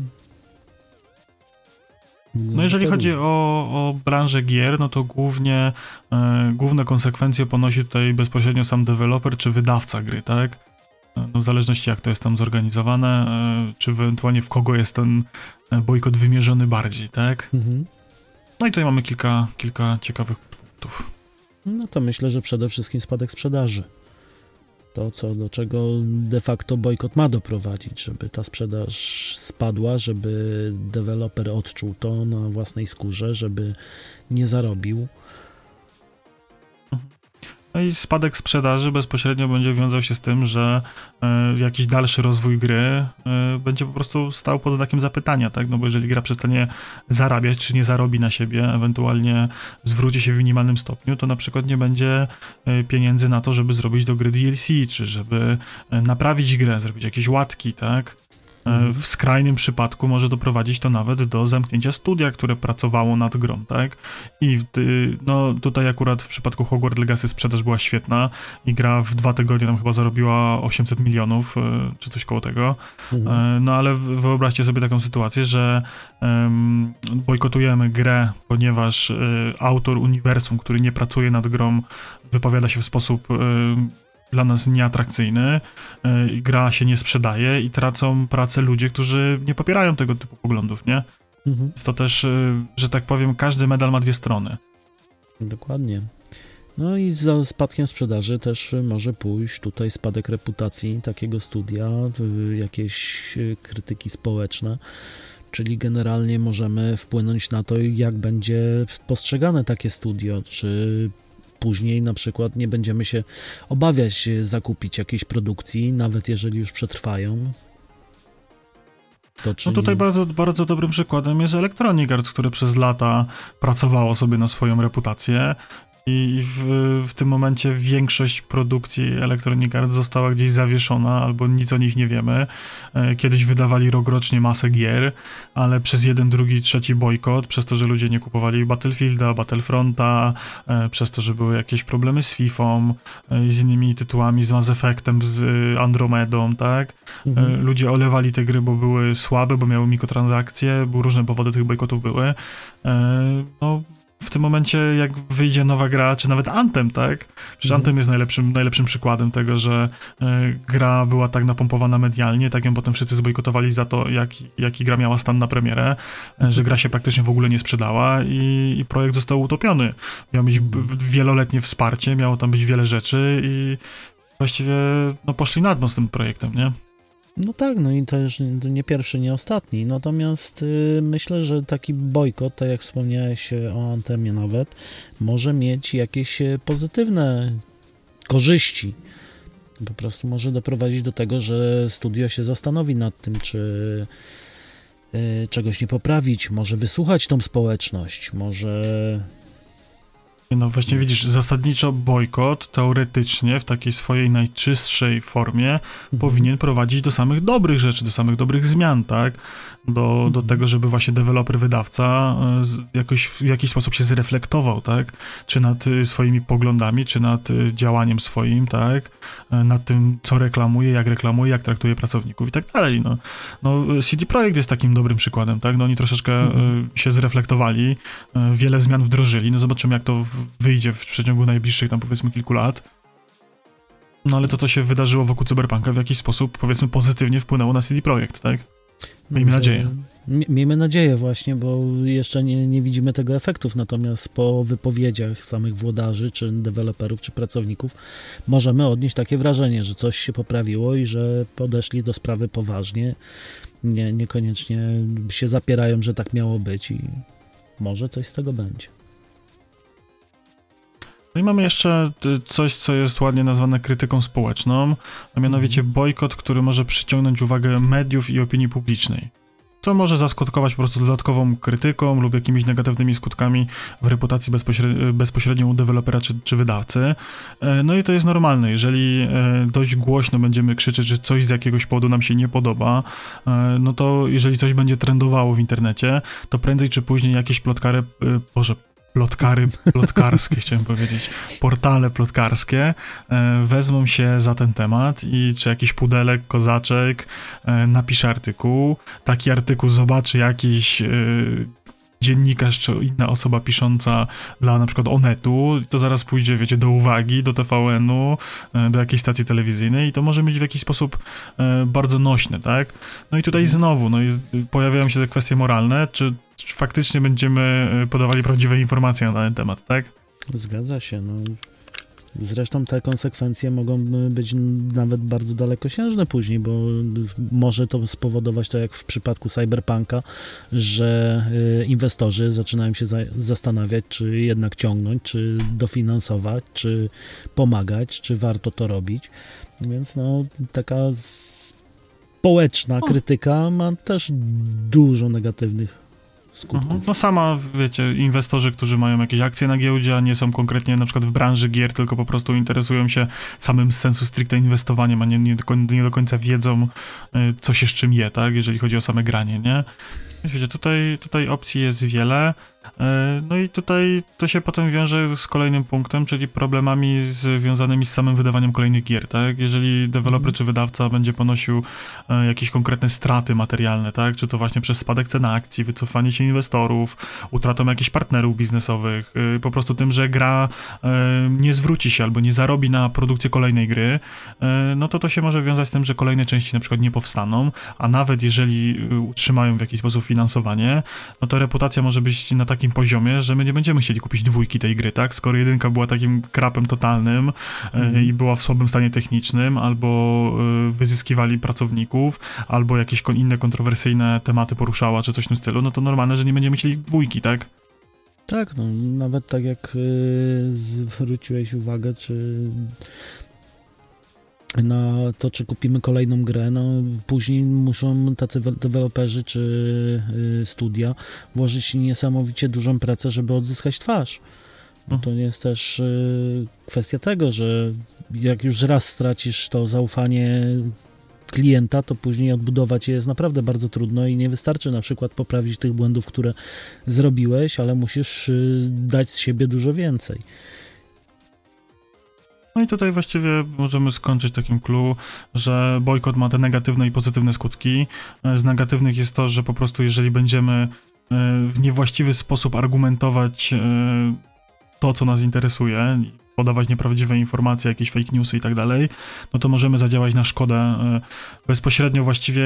No jeżeli chodzi o, o branżę gier, no to głównie e, główne konsekwencje ponosi tutaj bezpośrednio sam deweloper czy wydawca gry, tak? no w zależności jak to jest tam zorganizowane, e, czy ewentualnie w kogo jest ten e, bojkot wymierzony bardziej, tak? Mhm. No i tutaj mamy kilka, kilka ciekawych punktów. No to myślę, że przede wszystkim spadek sprzedaży. To, co, do czego de facto bojkot ma doprowadzić, żeby ta sprzedaż spadła, żeby deweloper odczuł to na własnej skórze, żeby nie zarobił. No i spadek sprzedaży bezpośrednio będzie wiązał się z tym, że y, jakiś dalszy rozwój gry y, będzie po prostu stał pod znakiem zapytania, tak? No bo jeżeli gra przestanie zarabiać, czy nie zarobi na siebie, ewentualnie zwróci się w minimalnym stopniu, to na przykład nie będzie y, pieniędzy na to, żeby zrobić do gry DLC, czy żeby naprawić grę, zrobić jakieś łatki, tak? Mhm. W skrajnym przypadku może doprowadzić to nawet do zamknięcia studia, które pracowało nad grą, tak? I no, tutaj akurat w przypadku Hogwarts Legacy sprzedaż była świetna i gra w dwa tygodnie tam chyba zarobiła 800 milionów, e, czy coś koło tego. Mhm. E, no ale wyobraźcie sobie taką sytuację, że um, bojkotujemy grę, ponieważ um, autor uniwersum, który nie pracuje nad grą, wypowiada się w sposób um, dla nas nieatrakcyjny, yy, gra się nie sprzedaje i tracą pracę ludzie, którzy nie popierają tego typu poglądów, nie? Mhm. To też, yy, że tak powiem, każdy medal ma dwie strony. Dokładnie. No i za spadkiem sprzedaży też może pójść tutaj spadek reputacji takiego studia, jakieś y, krytyki społeczne, czyli generalnie możemy wpłynąć na to, jak będzie postrzegane takie studio, czy później na przykład nie będziemy się obawiać zakupić jakiejś produkcji, nawet jeżeli już przetrwają. No tutaj bardzo, bardzo dobrym przykładem jest Electronic Arts, które przez lata pracowało sobie na swoją reputację i w, w tym momencie większość produkcji Electronic Arts została gdzieś zawieszona, albo nic o nich nie wiemy. E, kiedyś wydawali rokrocznie masę gier, ale przez jeden, drugi, trzeci bojkot, przez to, że ludzie nie kupowali Battlefielda, Battlefronta, e, przez to, że były jakieś problemy z FIFA e, z innymi tytułami, z Mass Effectem, z Andromedą, tak? Mhm. Ludzie olewali te gry, bo były słabe, bo miały mikrotransakcje, bo różne powody tych bojkotów były. No, w tym momencie, jak wyjdzie nowa gra, czy nawet Anthem, tak? Przecież mm. Anthem jest najlepszym, najlepszym przykładem tego, że y, gra była tak napompowana medialnie, tak ją potem wszyscy zbojkotowali za to, jak, jaki gra miała stan na premierę, y, że gra się praktycznie w ogóle nie sprzedała i, i projekt został utopiony. Miał mieć wieloletnie wsparcie, miało tam być wiele rzeczy i właściwie no, poszli na dno z tym projektem, nie? No tak, no i też nie pierwszy, nie ostatni. Natomiast y, myślę, że taki bojkot, tak jak wspomniałeś o Antemie nawet, może mieć jakieś y, pozytywne korzyści. Po prostu może doprowadzić do tego, że studio się zastanowi nad tym, czy y, czegoś nie poprawić, może wysłuchać tą społeczność, może no właśnie widzisz, zasadniczo bojkot teoretycznie w takiej swojej najczystszej formie mhm. powinien prowadzić do samych dobrych rzeczy, do samych dobrych zmian, tak? do, do tego, żeby właśnie deweloper, wydawca e, jakoś, w jakiś sposób się zreflektował, tak? Czy nad e, swoimi poglądami, czy nad e, działaniem swoim, tak? Nad tym, co reklamuje, jak reklamuje, jak traktuje pracowników i tak dalej, no. no CD Projekt jest takim dobrym przykładem, tak? No oni troszeczkę mhm. się zreflektowali, wiele zmian wdrożyli, no zobaczymy, jak to wyjdzie w przeciągu najbliższych tam powiedzmy kilku lat. No ale to, co się wydarzyło wokół Cyberpunka w jakiś sposób, powiedzmy, pozytywnie wpłynęło na CD Projekt, tak? Miejmy nadzieję. Miejmy nadzieję właśnie, bo jeszcze nie, nie widzimy tego efektów, natomiast po wypowiedziach samych włodarzy, czy deweloperów, czy pracowników możemy odnieść takie wrażenie, że coś się poprawiło i że podeszli do sprawy poważnie, nie, niekoniecznie się zapierają, że tak miało być i może coś z tego będzie. No i mamy jeszcze y, coś, co jest ładnie nazwane krytyką społeczną, a mianowicie mhm. bojkot, który może przyciągnąć uwagę mediów i opinii publicznej. To może zaskutkować po prostu dodatkową krytyką lub jakimiś negatywnymi skutkami w reputacji bezpośrednio, bezpośrednio u dewelopera czy, czy wydawcy. E, no i to jest normalne. Jeżeli e, dość głośno będziemy krzyczeć, że coś z jakiegoś powodu nam się nie podoba, e, no to jeżeli coś będzie trendowało w internecie, to prędzej czy później jakieś plotkary, boże, plotkary, plotkarskie, chciałem powiedzieć, portale plotkarskie e, wezmą się za ten temat i czy jakiś pudelek, kozaczek e, napisze artykuł, taki artykuł zobaczy jakiś e, dziennikarz czy inna osoba pisząca dla na przykład Onetu, to zaraz pójdzie, wiecie, do uwagi, do TVN-u, do jakiejś stacji telewizyjnej i to może być w jakiś sposób bardzo nośne, tak? No i tutaj mhm. znowu, no i pojawiają się te kwestie moralne, czy czy faktycznie będziemy e, podawali prawdziwe informacje na ten temat, tak? Zgadza się, no. Zresztą te konsekwencje mogą być nawet bardzo dalekosiężne później, bo może to spowodować, tak jak w przypadku Cyberpunka, że y, inwestorzy zaczynają się zastanawiać, czy jednak ciągnąć, czy dofinansować, czy pomagać, czy warto to robić. Więc no, taka społeczna krytyka ma też dużo negatywnych skutków. Mhm. No sama, wiecie, inwestorzy, którzy mają jakieś akcje na giełdzie, a nie są konkretnie na przykład w branży gier, tylko po prostu interesują się samym sensu stricte inwestowaniem, a nie, nie, do, nie do końca wiedzą, y, co się z czym je, tak, jeżeli chodzi o same granie, nie? Więc wiecie, tutaj, tutaj opcji jest wiele. E, no i tutaj to się potem wiąże z kolejnym punktem, czyli problemami związanymi z samym wydawaniem kolejnych gier, tak? Jeżeli deweloper mm. czy wydawca będzie ponosił e, jakieś konkretne straty materialne, tak? Czy to właśnie przez spadek cen akcji, wycofanie się inwestorów, utratą jakichś partnerów biznesowych, e, po prostu tym, że gra nie zwróci się albo nie zarobi na produkcję kolejnej gry, no to to się może wiązać z tym, że kolejne części na przykład nie powstaną, a nawet jeżeli utrzymają w jakiś sposób finansowanie, no to reputacja może być na takim poziomie, że my nie będziemy chcieli kupić dwójki tej gry, tak? Skoro jedynka była takim krapem totalnym mm. i była w słabym stanie technicznym, albo e, wyzyskiwali pracowników, albo jakieś inne kontrowersyjne tematy poruszała, czy coś w tym stylu, no to normalne, że nie będziemy chcieli dwójki, tak? Tak, no nawet tak jak yy, zwróciłeś uwagę, czy na to, czy kupimy kolejną grę, no później muszą tacy deweloperzy czy y, studia włożyć niesamowicie dużą pracę, żeby odzyskać twarz. No to jest też y, kwestia tego, że jak już raz stracisz to zaufanie klienta, to później odbudować je jest naprawdę bardzo trudno i nie wystarczy na przykład poprawić tych błędów, które zrobiłeś, ale musisz y, dać z siebie dużo więcej. No i tutaj właściwie możemy skończyć takim clue, że bojkot ma te negatywne i pozytywne skutki. Z negatywnych jest to, że po prostu jeżeli będziemy e, w niewłaściwy sposób argumentować e, to, co nas interesuje, podawać nieprawdziwe informacje, jakieś fake newsy i tak dalej, no to możemy zadziałać na szkodę e, bezpośrednio właściwie,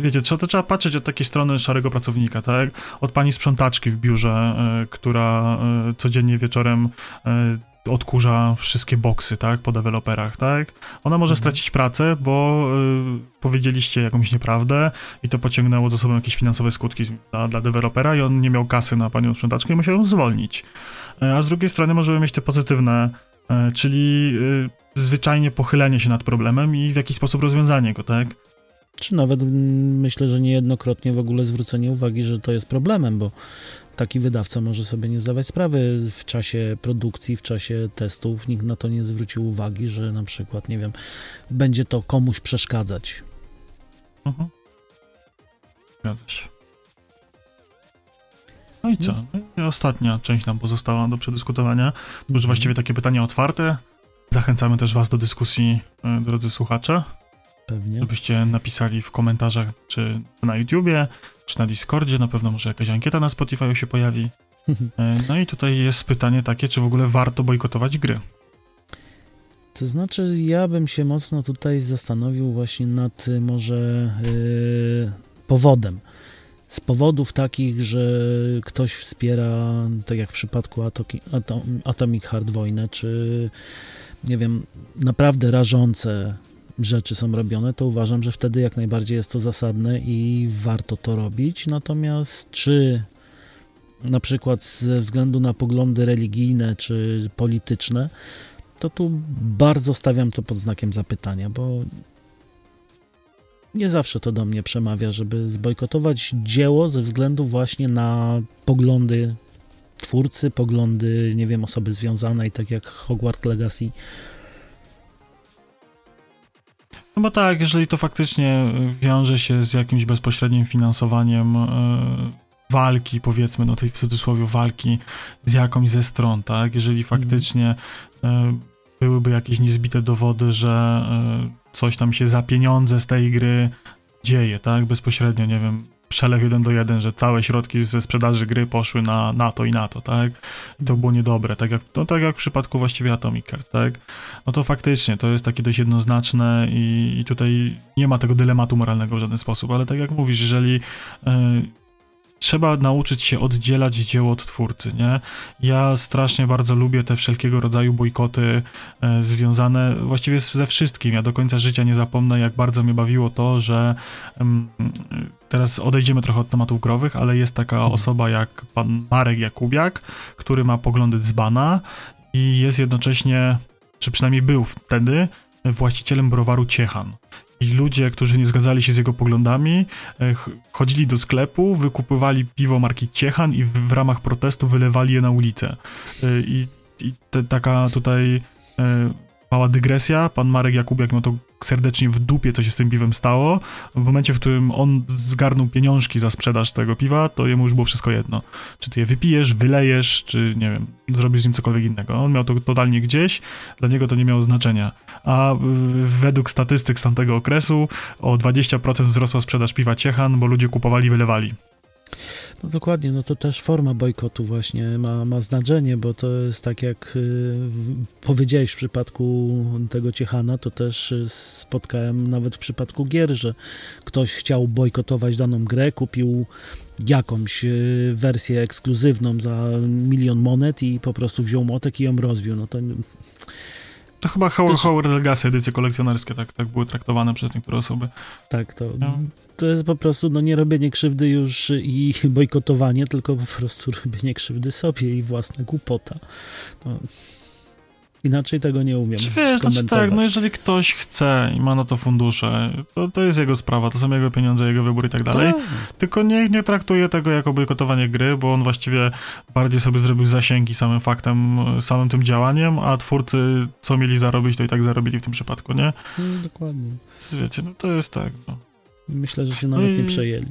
wiecie, trzeba, to trzeba patrzeć od takiej strony szarego pracownika, tak? Od pani sprzątaczki w biurze, która codziennie wieczorem odkurza wszystkie boksy, tak, po deweloperach, tak? Ona może mhm. stracić pracę, bo y, powiedzieliście jakąś nieprawdę i to pociągnęło za sobą jakieś finansowe skutki dla, dla dewelopera i on nie miał kasy na panią sprzątaczkę i musiał ją zwolnić. E, a z drugiej strony możemy mieć te pozytywne, y, czyli y, zwyczajnie pochylenie się nad problemem i w jakiś sposób rozwiązanie go, tak? Czy nawet mm, myślę, że niejednokrotnie w ogóle zwrócenie uwagi, że to jest problemem, bo taki wydawca może sobie nie zdawać sprawy w czasie produkcji, w czasie testów. Nikt na to nie zwrócił uwagi, że na przykład, nie wiem, będzie to komuś przeszkadzać. Mhm. Zgadza się. No i co? No I ostatnia część nam pozostała do przedyskutowania. To już mhm. właściwie takie pytania otwarte. Zachęcamy też Was do dyskusji, e, drodzy słuchacze. Pewnie. Napisali w komentarzach, czy na YouTubie, czy na Discordzie, na pewno może jakaś ankieta na Spotify się pojawi. E, no i tutaj jest pytanie takie, czy w ogóle warto bojkotować gry? To znaczy, ja bym się mocno tutaj zastanowił właśnie nad y, może yy, powodem. Z powodów takich, że ktoś wspiera, tak jak w przypadku Atoki, Atom, Atomic Heart wojnę, czy nie wiem, naprawdę rażące rzeczy są robione, to uważam, że wtedy jak najbardziej jest to zasadne i warto to robić. Natomiast czy na przykład ze względu na poglądy religijne czy polityczne, to tu bardzo stawiam to pod znakiem zapytania, bo nie zawsze to do mnie przemawia, żeby zbojkotować dzieło ze względu właśnie na poglądy twórcy, poglądy, nie wiem, osoby związanej, tak jak Hogwarts Legacy No bo tak, jeżeli to faktycznie wiąże się z jakimś bezpośrednim finansowaniem e, walki, powiedzmy, no tej w cudzysłowie walki z jakąś ze stron, tak? Jeżeli mhm. faktycznie e, byłyby jakieś niezbite dowody, że coś tam się za pieniądze z tej gry dzieje, tak? Bezpośrednio, nie wiem, przelew jeden do jeden, że całe środki ze sprzedaży gry poszły na, na to i na to, tak? I to było niedobre, tak jak, no, tak jak w przypadku właściwie Atomic Heart, tak? No to faktycznie to jest takie dość jednoznaczne i, i tutaj nie ma tego dylematu moralnego w żaden sposób, ale tak jak mówisz, jeżeli y, trzeba nauczyć się oddzielać dzieło od twórcy, nie? Ja strasznie bardzo lubię te wszelkiego rodzaju bojkoty e, związane właściwie ze wszystkim. Ja do końca życia nie zapomnę, jak bardzo mnie bawiło to, że mm, teraz odejdziemy trochę od tematów growych, ale jest taka mhm. osoba jak pan Marek Jakubiak, który ma poglądy dzbana i jest jednocześnie, czy przynajmniej był wtedy, właścicielem browaru Ciechan. I ludzie, którzy nie zgadzali się z jego poglądami, e, chodzili do sklepu, wykupywali piwo marki Ciechan i w, w ramach protestu wylewali je na ulicę. E, I, i te, taka tutaj e, mała dygresja. Pan Marek Jakubiak miał to serdecznie w dupie, co się z tym piwem stało. W momencie, w którym on zgarnął pieniążki za sprzedaż tego piwa, to jemu już było wszystko jedno. Czy ty je wypijesz, wylejesz, czy nie wiem, zrobisz z nim cokolwiek innego. On miał to totalnie gdzieś, dla niego to nie miało znaczenia. A według statystyk z tamtego okresu o 20% wzrosła sprzedaż piwa Ciechan, bo ludzie kupowali wylewali. No dokładnie, no to też forma bojkotu właśnie ma, ma znaczenie, bo to jest tak jak y, powiedziałeś w przypadku tego Ciechana, to też y, spotkałem nawet w przypadku gier, że ktoś chciał bojkotować daną grę, kupił jakąś y, wersję ekskluzywną za milion monet i po prostu wziął motek i ją rozbił. No to to chyba Howard, Howard Legacy, edycje kolekcjonerskie, tak, tak były traktowane przez niektóre osoby. Tak, to, no. to jest po prostu no, nie robienie krzywdy już i bojkotowanie, tylko po prostu robienie krzywdy sobie i własna głupota. No. Inaczej tego nie umiem Wiesz, znaczy tak, no jeżeli ktoś chce i ma na to fundusze, to, to jest jego sprawa, to są jego pieniądze, jego wybór i tak dalej. Tak. Tylko niech nie traktuje tego jako bojkotowanie gry, bo on właściwie bardziej sobie zrobił zasięgi samym faktem, samym tym działaniem, a twórcy, co mieli zarobić, to i tak zarobili w tym przypadku, nie? Mm, dokładnie. Wiecie, no to jest tak. No. Myślę, że się nawet no i... nie przejęli.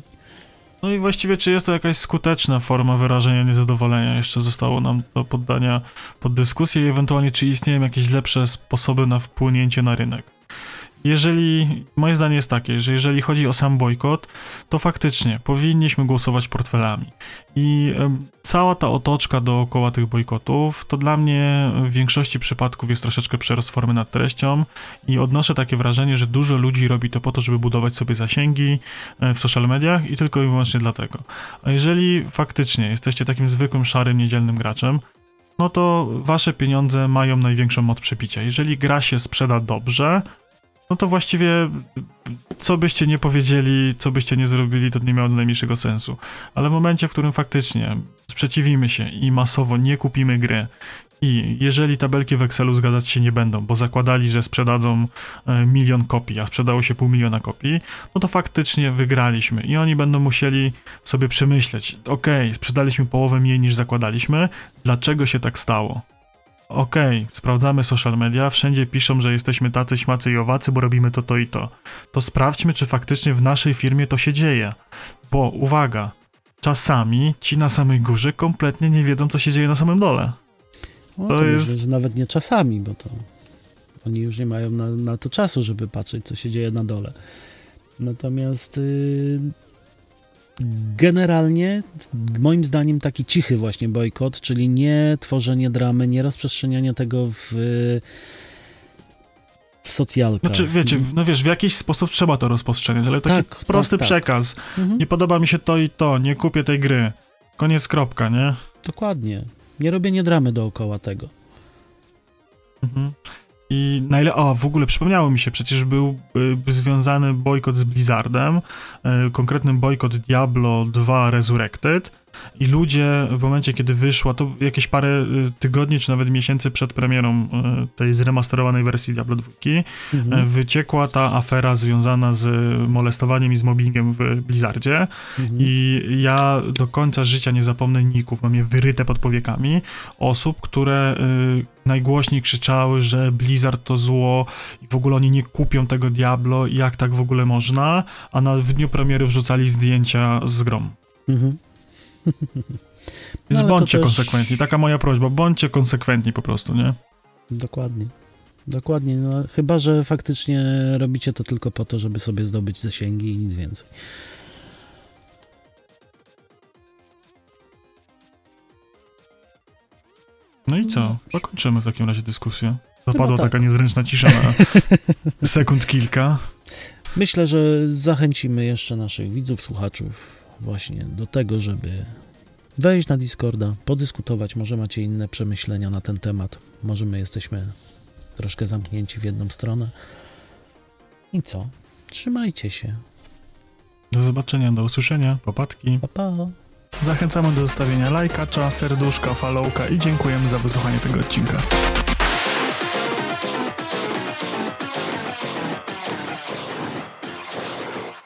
No i właściwie, czy jest to jakaś skuteczna forma wyrażenia niezadowolenia? Jeszcze zostało nam do poddania pod dyskusję i ewentualnie, czy istnieją jakieś lepsze sposoby na wpłynięcie na rynek. Jeżeli, moje zdanie jest takie, że jeżeli chodzi o sam bojkot, to faktycznie powinniśmy głosować portfelami. I cała ta otoczka dookoła tych bojkotów, to dla mnie w większości przypadków jest troszeczkę przerost formy nad treścią i odnoszę takie wrażenie, że dużo ludzi robi to po to, żeby budować sobie zasięgi e, w social mediach i tylko i wyłącznie dlatego. A jeżeli faktycznie jesteście takim zwykłym, szarym, niedzielnym graczem, no to wasze pieniądze mają największą moc przepicia. Jeżeli gra się sprzeda dobrze, no to właściwie co byście nie powiedzieli, co byście nie zrobili, to nie miało najmniejszego sensu. Ale w momencie, w którym faktycznie sprzeciwimy się i masowo nie kupimy gry i jeżeli tabelki w Excelu zgadzać się nie będą, bo zakładali, że sprzedadzą e, milion kopii, a sprzedało się pół miliona kopii, no to faktycznie wygraliśmy i oni będą musieli sobie przemyśleć, ok, sprzedaliśmy połowę mniej niż zakładaliśmy, dlaczego się tak stało? Okej, okay, sprawdzamy social media, wszędzie piszą, że jesteśmy tacy, śmacy i owacy, bo robimy to, to i to. To sprawdźmy, czy faktycznie w naszej firmie to się dzieje. Bo uwaga, czasami ci na samej górze kompletnie nie wiedzą, co się dzieje na samym dole. No, to, to jest... myślę, że nawet nie czasami, bo to oni już nie mają na, na to czasu, żeby patrzeć, co się dzieje na dole. Natomiast yy, generalnie moim zdaniem taki cichy właśnie bojkot, czyli nie tworzenie dramy, nie rozprzestrzenianie tego w, socjalkach. Znaczy, wiecie, no wiesz, w jakiś sposób trzeba to rozprzestrzeniać, ale taki tak, tak prosty tak, przekaz. Mhm. Nie podoba mi się to i to, nie kupię tej gry. Koniec, kropka, nie? Dokładnie. Nie robienie dramy dookoła tego. Mhm. I na ile. O, w ogóle przypomniało mi się, przecież był y, związany bojkot z Blizzardem, y, konkretny bojkot Diablo 2 Resurrected. I ludzie w momencie, kiedy wyszła, to jakieś parę y, tygodni, czy nawet miesięcy przed premierą y, tej zremasterowanej wersji Diablo 2, mhm. Y, wyciekła ta afera związana z molestowaniem i z mobbingiem w Blizzardzie. Mhm. I ja do końca życia nie zapomnę ników, mam je wyryte pod powiekami, osób, które najgłośniej krzyczały, że Blizzard to zło i w ogóle oni nie kupią tego Diablo i jak tak w ogóle można, a na, w dniu premiery wrzucali zdjęcia z grom. Mhm. Więc no, bądźcie też... konsekwentni, taka moja prośba, bądźcie konsekwentni po prostu, nie? Dokładnie. Dokładnie, no, chyba, że faktycznie robicie to tylko po to, żeby sobie zdobyć zasięgi i nic więcej. No i co? Pokończymy w takim razie dyskusję. Zapadła tak. taka niezręczna cisza na sekund kilka. Myślę, że zachęcimy jeszcze naszych widzów, słuchaczów właśnie do tego, żeby wejść na Discorda, podyskutować. Może macie inne przemyślenia na ten temat. Może my jesteśmy troszkę zamknięci w jedną stronę. I co? Trzymajcie się. Do zobaczenia, do usłyszenia, popatki. Pa, pa. Zachęcamy do zostawienia lajka, serduszka, followka i dziękujemy za wysłuchanie tego odcinka.